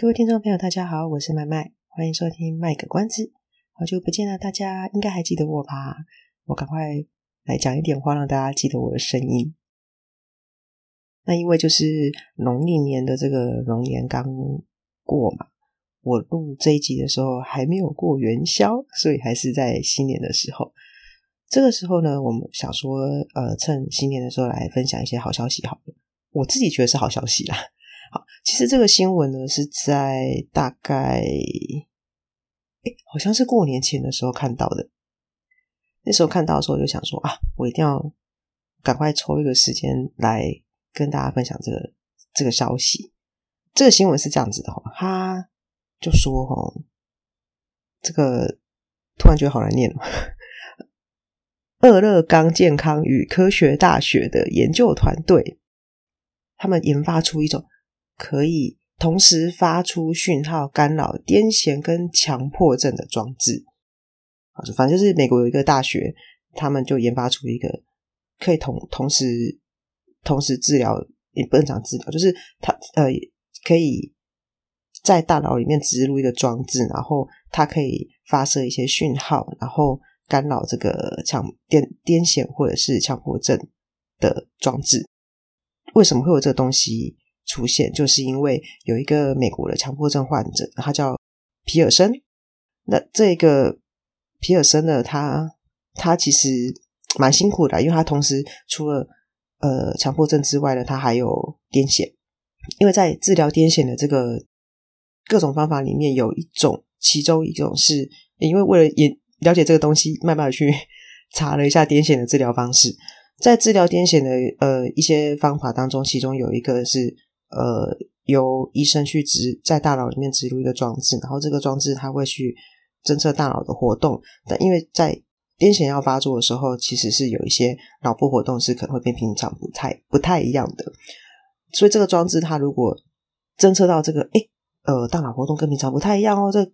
各位听众朋友，大家好，我是麦麦，欢迎收听《卖个关子》。好久不见了，大家应该还记得我吧？我赶快来讲一点话，让大家记得我的声音。那因为就是农历年的这个龙年刚过嘛，我录这一集的时候还没有过元宵，所以还是在新年的时候。这个时候呢，我们想说，呃，趁新年的时候来分享一些好消息，好了，我自己觉得是好消息啦。好，其实这个新闻呢是在大概，哎，好像是过年前的时候看到的。那时候看到的时候，就想说啊，我一定要赶快抽一个时间来跟大家分享这个这个消息。这个新闻是这样子的哈，他就说哈，这个突然觉得好难念了。俄勒冈健康与科学大学的研究团队，他们研发出一种。可以同时发出讯号干扰癫痫跟强迫症的装置，啊，反正就是美国有一个大学，他们就研发出一个可以同同时同时治疗，也不能讲治疗，就是它呃可以在大脑里面植入一个装置，然后它可以发射一些讯号，然后干扰这个强癫癫痫或者是强迫症的装置。为什么会有这个东西？出现就是因为有一个美国的强迫症患者，他叫皮尔森。那这个皮尔森呢，他他其实蛮辛苦的，因为他同时除了呃强迫症之外呢，他还有癫痫。因为在治疗癫痫的这个各种方法里面，有一种，其中一种是因为为了也了解这个东西，慢慢的去查了一下癫痫的治疗方式。在治疗癫痫的呃一些方法当中，其中有一个是。呃，由医生去植在大脑里面植入一个装置，然后这个装置它会去侦测大脑的活动。但因为在癫痫要发作的时候，其实是有一些脑部活动是可能会跟平常不太不太一样的。所以这个装置它如果侦测到这个，诶，呃，大脑活动跟平常不太一样哦，这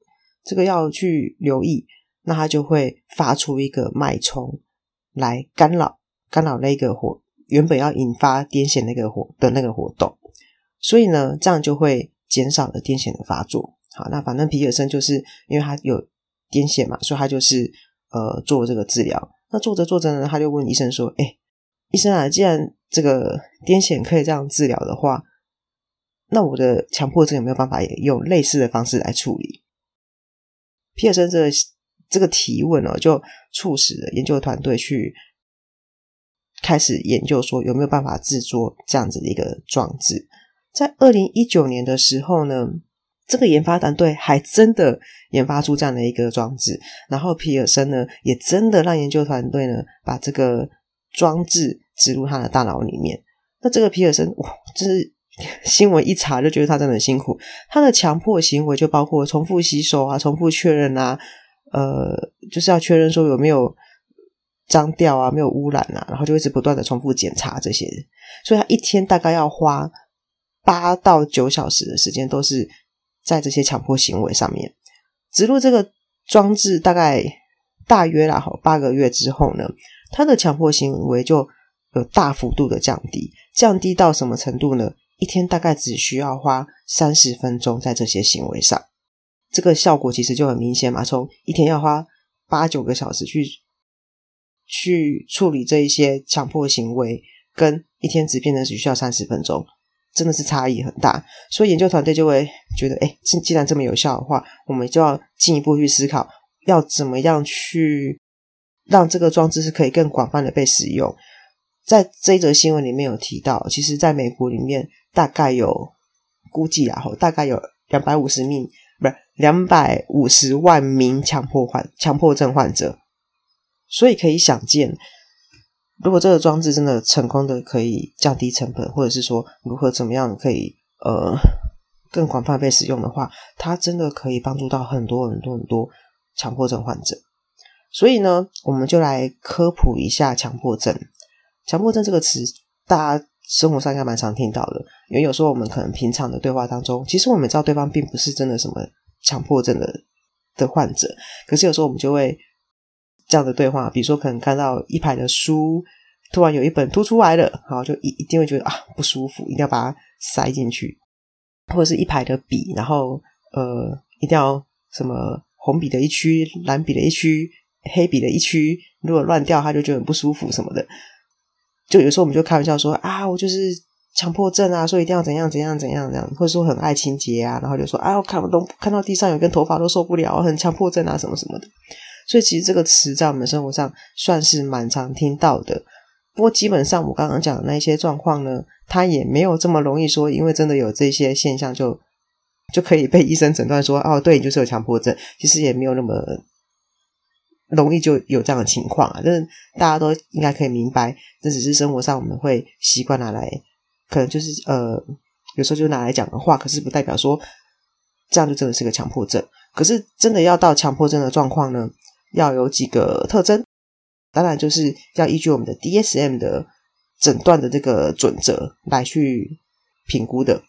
这个要去留意，那它就会发出一个脉冲来干扰干扰那个活原本要引发癫痫那个活的那个活动。所以呢，这样就会减少了癫痫的发作。好，那反正皮尔森就是因为他有癫痫嘛，所以他就是呃做这个治疗。那做着做着呢，他就问医生说：“哎，医生啊，既然这个癫痫可以这样治疗的话，那我的强迫症有没有办法用类似的方式来处理？”皮尔森这个这个提问哦，就促使了研究团队去开始研究说有没有办法制作这样子的一个装置。在二零一九年的时候呢，这个研发团队还真的研发出这样的一个装置，然后皮尔森呢也真的让研究团队呢把这个装置植入他的大脑里面。那这个皮尔森哇，就是新闻一查就觉得他真的很辛苦。他的强迫行为就包括重复洗手啊、重复确认啊，呃，就是要确认说有没有脏掉啊、没有污染啊，然后就一直不断的重复检查这些。所以他一天大概要花。八到九小时的时间都是在这些强迫行为上面。植入这个装置大概大约啦，好八个月之后呢，他的强迫行为就有大幅度的降低，降低到什么程度呢？一天大概只需要花三十分钟在这些行为上，这个效果其实就很明显嘛。从一天要花八九个小时去去处理这一些强迫行为，跟一天只变成只需要三十分钟。真的是差异很大，所以研究团队就会觉得，哎，既既然这么有效的话，我们就要进一步去思考，要怎么样去让这个装置是可以更广泛的被使用。在这一则新闻里面有提到，其实在美国里面大概有估计啊，大概有两百五十名，不是两百五十万名强迫患强迫症患者，所以可以想见。如果这个装置真的成功的可以降低成本，或者是说如何怎么样可以呃更广泛被使用的话，它真的可以帮助到很多很多很多强迫症患者。所以呢，我们就来科普一下强迫症。强迫症这个词，大家生活上应该蛮常听到的，因为有时候我们可能平常的对话当中，其实我们知道对方并不是真的什么强迫症的的患者，可是有时候我们就会这样的对话，比如说可能看到一排的书，突然有一本凸出来了，好，就一一定会觉得啊不舒服，一定要把它塞进去，或者是一排的笔，然后呃一定要什么红笔的一区，蓝笔的一区，黑笔的一区，如果乱掉，他就觉得很不舒服什么的。就有时候我们就开玩笑说啊，我就是强迫症啊，所以一定要怎样怎样怎样这样，或者说很爱清洁啊，然后就说啊，我看不懂，看到地上有根头发都受不了，很强迫症啊，什么什么的。所以其实这个词在我们生活上算是蛮常听到的。不过基本上我刚刚讲的那些状况呢，它也没有这么容易说，因为真的有这些现象就就可以被医生诊断说哦，对，你就是有强迫症。其实也没有那么容易就有这样的情况啊。但是大家都应该可以明白，这只是生活上我们会习惯拿来，可能就是呃，有时候就拿来讲的话，可是不代表说这样就真的是个强迫症。可是真的要到强迫症的状况呢，要有几个特征。当然，就是要依据我们的 DSM 的诊断的这个准则来去评估的。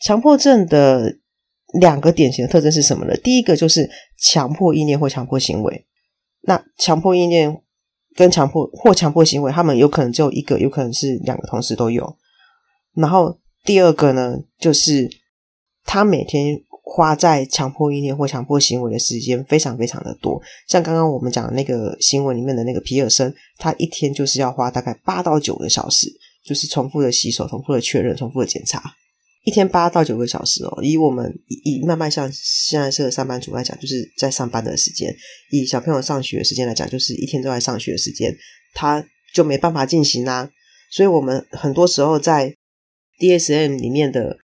强迫症的两个典型的特征是什么呢？第一个就是强迫意念或强迫行为。那强迫意念跟强迫或强迫行为，他们有可能只有一个，有可能是两个同时都有。然后第二个呢，就是他每天。花在强迫意念或强迫行为的时间非常非常的多，像刚刚我们讲的那个新闻里面的那个皮尔森，他一天就是要花大概八到九个小时，就是重复的洗手、重复的确认、重复的检查，一天八到九个小时哦。以我们以慢慢像现在是个上班族来讲，就是在上班的时间；以小朋友上学的时间来讲，就是一天都在上学的时间，他就没办法进行啦。所以我们很多时候在 DSM 里面的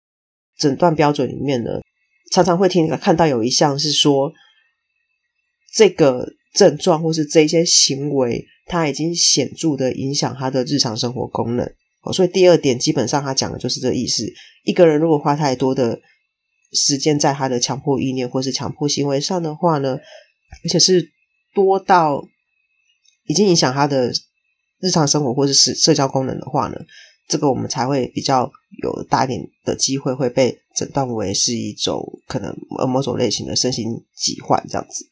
诊断标准里面呢。常常会听看到有一项是说，这个症状或是这些行为，它已经显著的影响他的日常生活功能。哦，所以第二点基本上他讲的就是这意思。一个人如果花太多的时间在他的强迫意念或是强迫行为上的话呢，而且是多到已经影响他的日常生活或是社社交功能的话呢，这个我们才会比较有大一点的机会会被诊断为是一种可能某种类型的身心疾患这样子。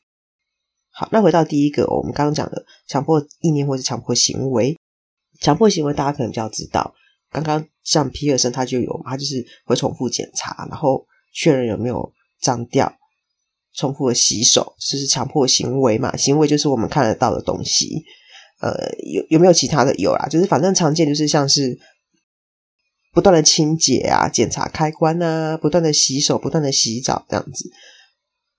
好，那回到第一个，我们刚刚讲的强迫意念或是强迫行为，强迫行为大家可能比较知道，刚刚像皮尔森他就有，他就是会重复检查，然后确认有没有脏掉，重复的洗手，这是强迫行为嘛？行为就是我们看得到的东西。呃，有有没有其他的？有啦，就是反正常见就是像是。不断的清洁啊，检查开关啊，不断的洗手，不断的洗澡，这样子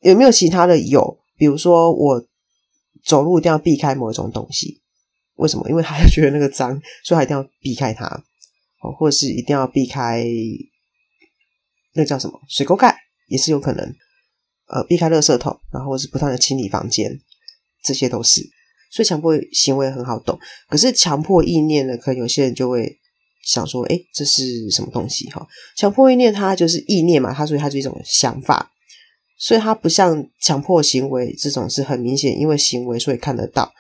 有没有其他的？有，比如说我走路一定要避开某一种东西，为什么？因为他 觉得那个脏，所以他一定要避开它，哦，或者是一定要避开那叫什么水沟盖，也是有可能。呃，避开垃圾桶，然后是不断的清理房间，这些都是。所以强迫行为很好懂，可是强迫意念呢，可能有些人就会。想说，诶，这是什么东西？哈，强迫意念它就是意念嘛，它所以它是一种想法，所以它不像强迫行为这种是很明显，因为行为所以看得到。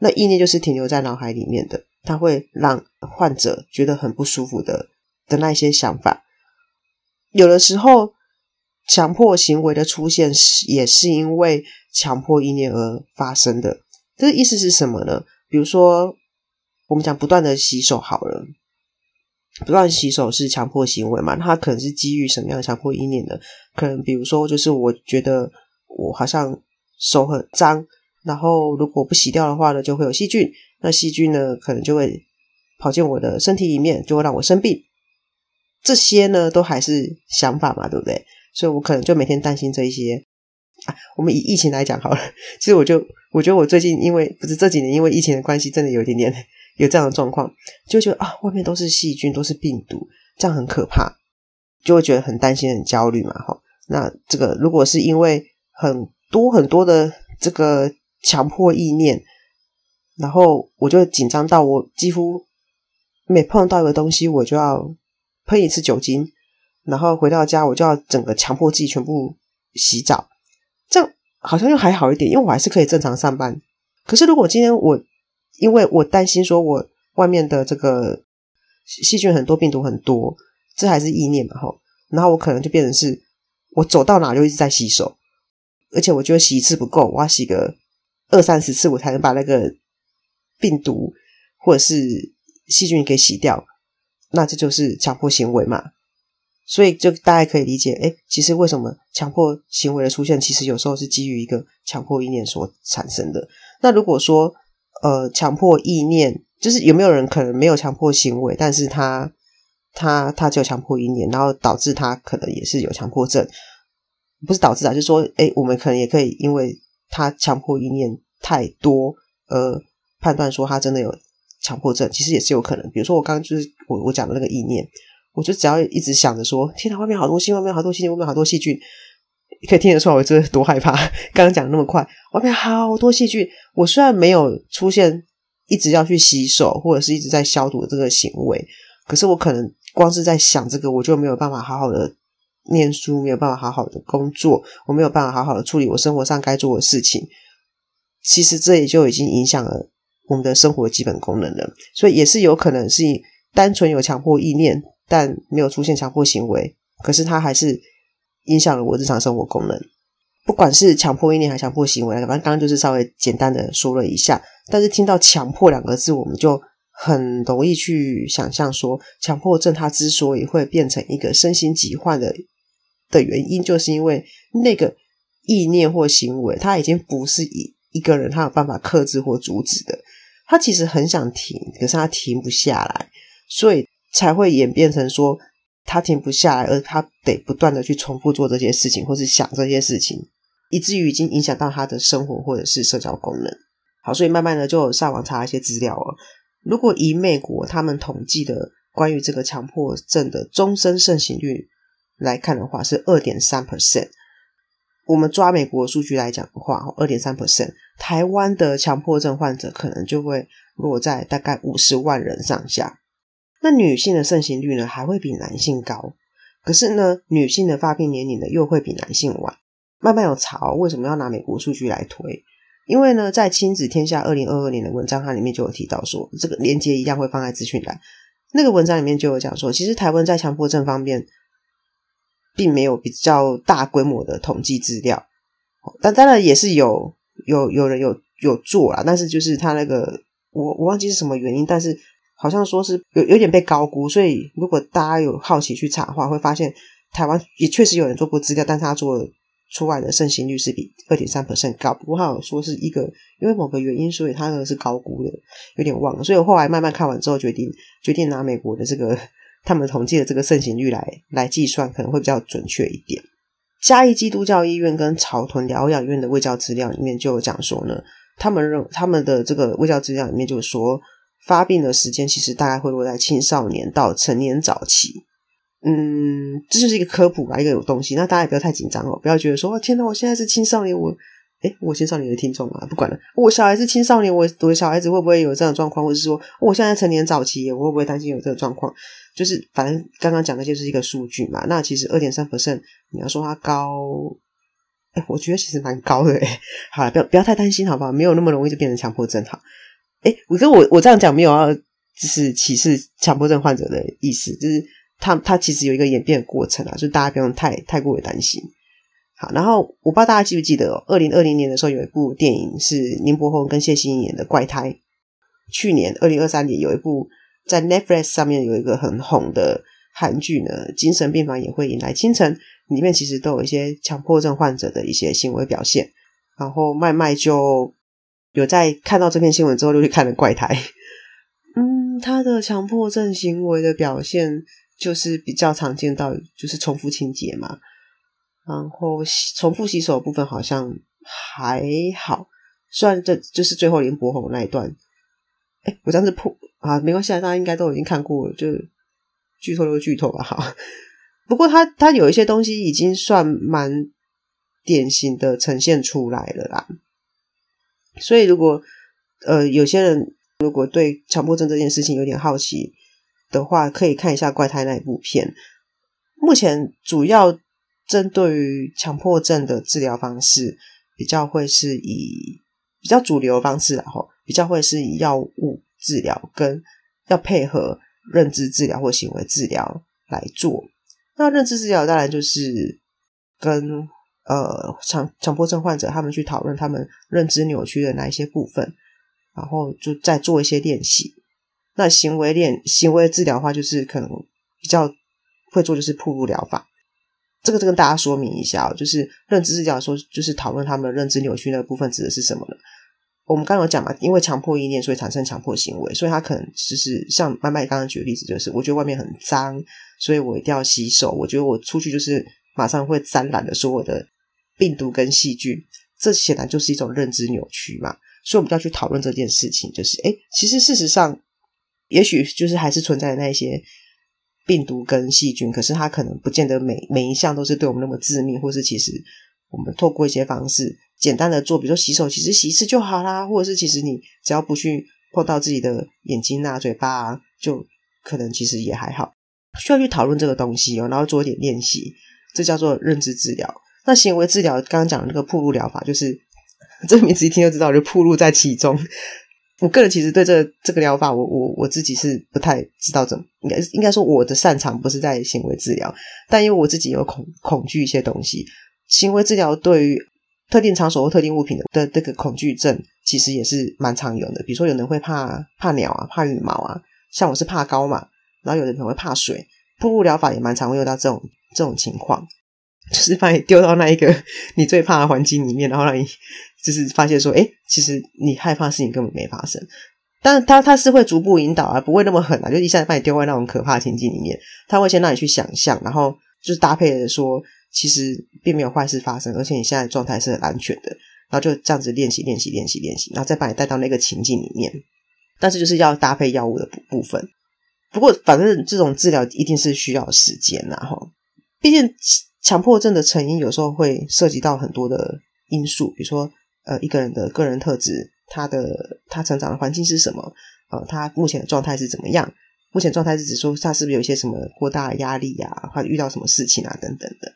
那意念就是停留在脑海里面的，它会让患者觉得很不舒服的的那些想法。有的时候，强迫行为的出现是也是因为强迫意念而发生的。这个意思是什么呢？比如说，我们讲不断的洗手好了。不断洗手是强迫行为嘛？它可能是基于什么样的强迫意念呢？可能比如说，就是我觉得我好像手很脏，然后如果不洗掉的话呢，就会有细菌。那细菌呢，可能就会跑进我的身体里面，就会让我生病。这些呢，都还是想法嘛，对不对？所以我可能就每天担心这一些。啊，我们以疫情来讲好了。其实我就我觉得我最近因为不是这几年因为疫情的关系，真的有一点点。有这样的状况，就觉得啊，外面都是细菌，都是病毒，这样很可怕，就会觉得很担心、很焦虑嘛。哈，那这个如果是因为很多很多的这个强迫意念，然后我就紧张到我几乎每碰到一个东西，我就要喷一次酒精，然后回到家我就要整个强迫自己全部洗澡，这样好像又还好一点，因为我还是可以正常上班。可是如果今天我因为我担心说我外面的这个细菌很多，病毒很多，这还是意念嘛吼，然后我可能就变成是我走到哪就一直在洗手，而且我觉得洗一次不够，我要洗个二三十次，我才能把那个病毒或者是细菌给洗掉。那这就是强迫行为嘛，所以就大家可以理解，诶，其实为什么强迫行为的出现，其实有时候是基于一个强迫意念所产生的。那如果说，呃，强迫意念，就是有没有人可能没有强迫行为，但是他他他只有强迫意念，然后导致他可能也是有强迫症，不是导致啊，就是说，诶，我们可能也可以因为他强迫意念太多，而判断说他真的有。强迫症其实也是有可能，比如说我刚刚就是我我讲的那个意念，我就只要一直想着说，天哪，外面好多细菌，外面好多细菌，外面好多细菌，可以听得出来我真的多害怕。刚 刚讲那么快，外面好多细菌，我虽然没有出现一直要去洗手或者是一直在消毒的这个行为，可是我可能光是在想这个，我就没有办法好好的念书，没有办法好好的工作，我没有办法好好的处理我生活上该做的事情。其实这也就已经影响了。我们的生活基本功能了，所以也是有可能是单纯有强迫意念，但没有出现强迫行为，可是它还是影响了我日常生活功能。不管是强迫意念还是强迫行为，反正刚刚就是稍微简单的说了一下。但是听到“强迫”两个字，我们就很容易去想象说，强迫症它之所以会变成一个身心疾患的的原因，就是因为那个意念或行为，它已经不是以一个人他有办法克制或阻止的。他其实很想停，可是他停不下来，所以才会演变成说他停不下来，而他得不断的去重复做这些事情，或是想这些事情，以至于已经影响到他的生活或者是社交功能。好，所以慢慢的就上网查一些资料了。如果以美国他们统计的关于这个强迫症的终身盛行率来看的话，是二点三 percent。我们抓美国数据来讲的话，二点三 percent，台湾的强迫症患者可能就会落在大概五十万人上下。那女性的盛行率呢，还会比男性高。可是呢，女性的发病年龄呢，又会比男性晚。慢慢有查，为什么要拿美国数据来推？因为呢，在亲子天下二零二二年的文章，它里面就有提到说，这个连接一样会放在资讯栏。那个文章里面就有讲说，其实台湾在强迫症方面。并没有比较大规模的统计资料，但当然也是有有有人有有做啦，但是就是他那个我我忘记是什么原因，但是好像说是有有点被高估，所以如果大家有好奇去查的话，会发现台湾也确实有人做过资料，但是他做出来的盛行率是比二点三 percent 高，不过他有说是一个因为某个原因，所以他那个是高估的，有点忘了，所以我后来慢慢看完之后决定决定拿美国的这个。他们统计的这个盛行率来来计算，可能会比较准确一点。嘉义基督教医院跟草屯疗养院的卫教资料里面就有讲说呢，他们认他们的这个卫教资料里面就是说，发病的时间其实大概会落在青少年到成年早期。嗯，这就是一个科普吧，一个有东西。那大家也不要太紧张哦，不要觉得说，天哪，我现在是青少年，我。诶，我青少年的听众啊，不管了。我小孩是青少年，我我小孩子会不会有这样的状况？或者是说，我现在成年早期，我会不会担心有这个状况？就是反正刚刚讲的就是一个数据嘛。那其实二点三 percent，你要说它高，诶，我觉得其实蛮高的诶。好了，不要不要太担心，好不好？没有那么容易就变成强迫症。好，诶，我跟我我这样讲没有要就是歧视强迫症患者的意思，就是他他其实有一个演变的过程啊，就大家不用太太过于担心。好，然后我不知道大家记不记得哦，二零二零年的时候有一部电影是宁柏宏跟谢欣颖演的《怪胎》。去年二零二三年有一部在 Netflix 上面有一个很红的韩剧呢，《精神病房也会迎来清晨》，里面其实都有一些强迫症患者的一些行为表现。然后麦麦就有在看到这篇新闻之后就去看了《怪胎》。嗯，他的强迫症行为的表现就是比较常见到，就是重复清洁嘛。然后重复洗手的部分好像还好，虽然这就是最后林柏宏那一段，哎，我这样子破啊，没关系，大家应该都已经看过了，就剧透就剧透吧，哈。不过他他有一些东西已经算蛮典型的呈现出来了啦，所以如果呃有些人如果对强迫症这件事情有点好奇的话，可以看一下怪胎那一部片。目前主要针对于强迫症的治疗方式，比较会是以比较主流方式，然后比较会是以药物治疗跟要配合认知治疗或行为治疗来做。那认知治疗当然就是跟呃强强迫症患者他们去讨论他们认知扭曲的哪一些部分，然后就再做一些练习。那行为练行为治疗的话，就是可能比较会做就是暴露疗法。这个就跟大家说明一下哦，就是认知治疗说就是讨论他们认知扭曲那个部分指的是什么呢？我们刚刚有讲嘛，因为强迫意念，所以产生强迫行为，所以他可能就是像麦麦刚刚举的例子，就是我觉得外面很脏，所以我一定要洗手。我觉得我出去就是马上会沾染的所有的病毒跟细菌，这显然就是一种认知扭曲嘛。所以我们就要去讨论这件事情，就是诶，其实事实上，也许就是还是存在的那些。病毒跟细菌，可是它可能不见得每每一项都是对我们那么致命，或是其实我们透过一些方式简单的做，比如说洗手，其实洗一次就好啦，或者是其实你只要不去碰到自己的眼睛啊、嘴巴啊，就可能其实也还好。需要去讨论这个东西哦，然后做一点练习，这叫做认知治疗。那行为治疗刚刚讲的那个暴露疗法，就是 这名字一听就知道，就暴露在其中。我个人其实对这、这个疗法我，我我我自己是不太知道怎么，应该应该说我的擅长不是在行为治疗，但因为我自己有恐恐惧一些东西，行为治疗对于特定场所或特定物品的这个恐惧症，其实也是蛮常有的。比如说有人会怕怕鸟啊，怕羽毛啊，像我是怕高嘛，然后有人可能会怕水，暴露疗法也蛮常会用到这种这种情况，就是把你丢到那一个 你最怕的环境里面，然后让你。就是发现说，哎，其实你害怕的事情根本没发生，但是他他是会逐步引导啊，不会那么狠啊，就一下子把你丢在那种可怕的情境里面。他会先让你去想象，然后就是搭配的说，其实并没有坏事发生，而且你现在状态是很安全的。然后就这样子练习练习练习练习，然后再把你带到那个情境里面。但是就是要搭配药物的部分。不过反正这种治疗一定是需要时间呐，哈。毕竟强迫症的成因有时候会涉及到很多的因素，比如说。呃，一个人的个人特质，他的他成长的环境是什么？呃，他目前的状态是怎么样？目前状态是指说他是不是有一些什么过大的压力啊，或者遇到什么事情啊，等等的。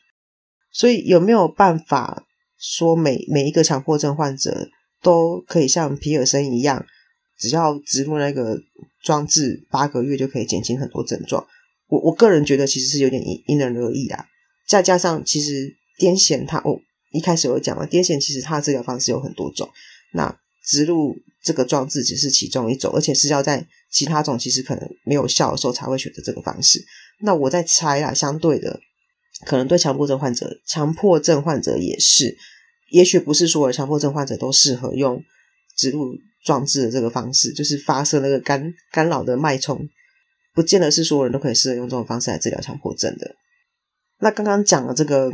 所以有没有办法说每每一个强迫症患者都可以像皮尔森一样，只要植入那个装置八个月就可以减轻很多症状？我我个人觉得其实是有点因因人而异啊。再加上其实癫痫它哦。一开始有讲了，癫痫其实它的治疗方式有很多种，那植入这个装置只是其中一种，而且是要在其他种其实可能没有效的时候才会选择这个方式。那我在猜啦，相对的，可能对强迫症患者，强迫症患者也是，也许不是所有强迫症患者都适合用植入装置的这个方式，就是发射那个干干扰的脉冲，不见得是所有人都可以适合用这种方式来治疗强迫症的。那刚刚讲的这个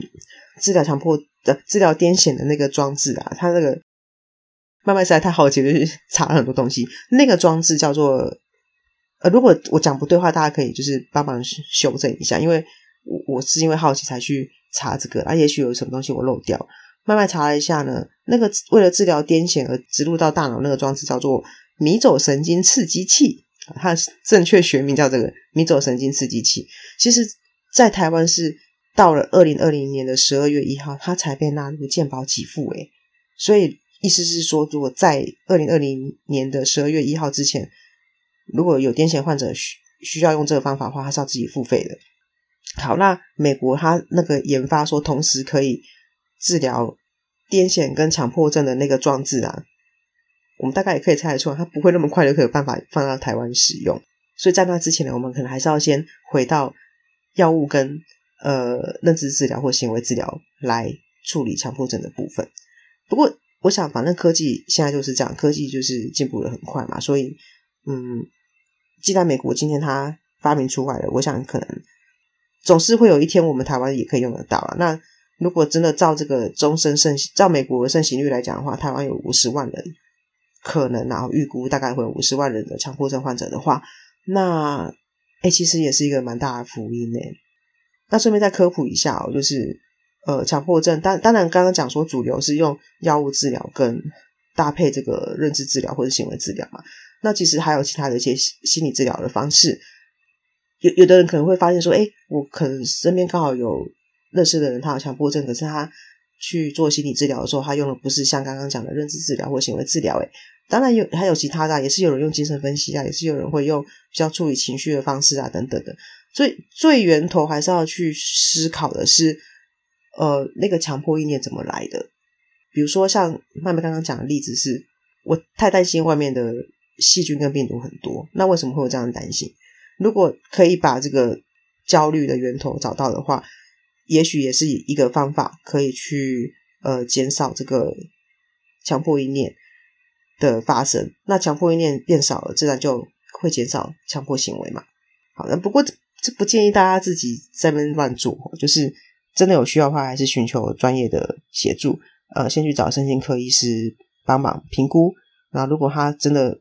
治疗强迫的治疗癫痫的那个装置啊，它那个麦麦实在太好奇，就是查了很多东西。那个装置叫做呃，如果我讲不对话，大家可以就是帮忙修正一下，因为我我是因为好奇才去查这个啊，也许有什么东西我漏掉。麦麦查了一下呢，那个为了治疗癫痫而植入到大脑那个装置叫做迷走神经刺激器，它正确学名叫这个迷走神经刺激器。其实，在台湾是。到了二零二零年的十二月一号，它才被纳入健保给付。诶，所以意思是说，如果在二零二零年的十二月一号之前，如果有癫痫患者需需要用这个方法的话，他是要自己付费的。好，那美国它那个研发说同时可以治疗癫痫跟强迫症的那个装置啊，我们大概也可以猜得出来，它不会那么快就可以有办法放到台湾使用。所以在那之前呢，我们可能还是要先回到药物跟。呃，认知治疗或行为治疗来处理强迫症的部分。不过，我想，反正科技现在就是这样，科技就是进步的很快嘛。所以，嗯，既然美国今天它发明出来了，我想可能总是会有一天我们台湾也可以用得到啊。那如果真的照这个终身盛，照美国的盛行率来讲的话，台湾有五十万人，可能然后预估大概会有五十万人的强迫症患者的话，那哎，其实也是一个蛮大的福音呢。那顺便再科普一下哦，就是呃，强迫症，当当然刚刚讲说主流是用药物治疗跟搭配这个认知治疗或者行为治疗嘛，那其实还有其他的一些心理治疗的方式，有有的人可能会发现说，哎，我可能身边刚好有认识的人，他有强迫症，可是他去做心理治疗的时候，他用的不是像刚刚讲的认知治疗或行为治疗，诶当然有还有其他的，也是有人用精神分析啊，也是有人会用比较处理情绪的方式啊，等等的。最最源头还是要去思考的是，呃，那个强迫意念怎么来的？比如说像麦麦刚刚讲的例子是，我太担心外面的细菌跟病毒很多，那为什么会有这样的担心？如果可以把这个焦虑的源头找到的话，也许也是一个方法，可以去呃减少这个强迫意念的发生。那强迫意念变少了，自然就会减少强迫行为嘛。好，那不过这不建议大家自己在那边乱做，就是真的有需要的话，还是寻求专业的协助。呃，先去找身心科医师帮忙评估。那如果他真的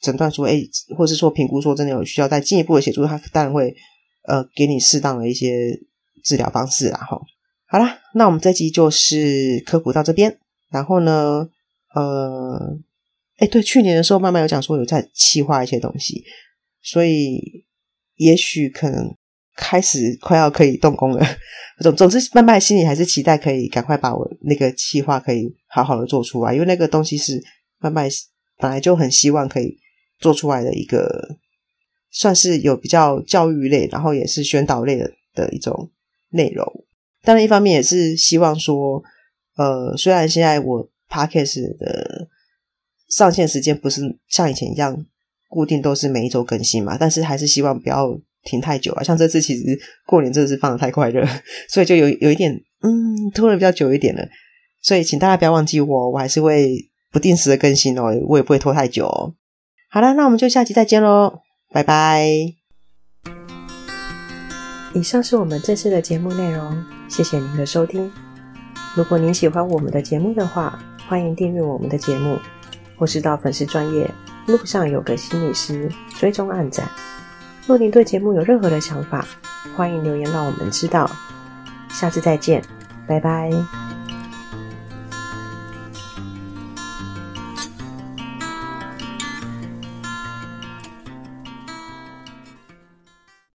诊断说，哎，或是说评估说真的有需要再进一步的协助，他当然会呃给你适当的一些治疗方式啦。哈，好啦，那我们这集就是科普到这边。然后呢，呃，哎，对，去年的时候，慢慢有讲说有在企划一些东西，所以也许可能开始快要可以动工了。总总之，慢慢心里还是期待可以赶快把我那个计划可以好好的做出来，因为那个东西是慢慢本来就很希望可以。做出来的一个算是有比较教育类，然后也是宣导类的的一种内容。当然，一方面也是希望说，呃，虽然现在我 Podcast 的上线时间不是像以前一样固定都是每一周更新嘛，但是还是希望不要停太久啊。像这次其实过年真的是放得太快乐，所以就有有一点嗯拖得比较久一点了。所以请大家不要忘记我，我还是会不定时的更新哦，我也不会拖太久哦。好了，那我们就下期再见喽，拜拜。以上是我们这次的节目内容，谢谢您的收听。如果您喜欢我们的节目的话，欢迎订阅我们的节目，或是到粉丝专业路上有个心理师追踪暗战。若您对节目有任何的想法，欢迎留言让我们知道。下次再见，拜拜。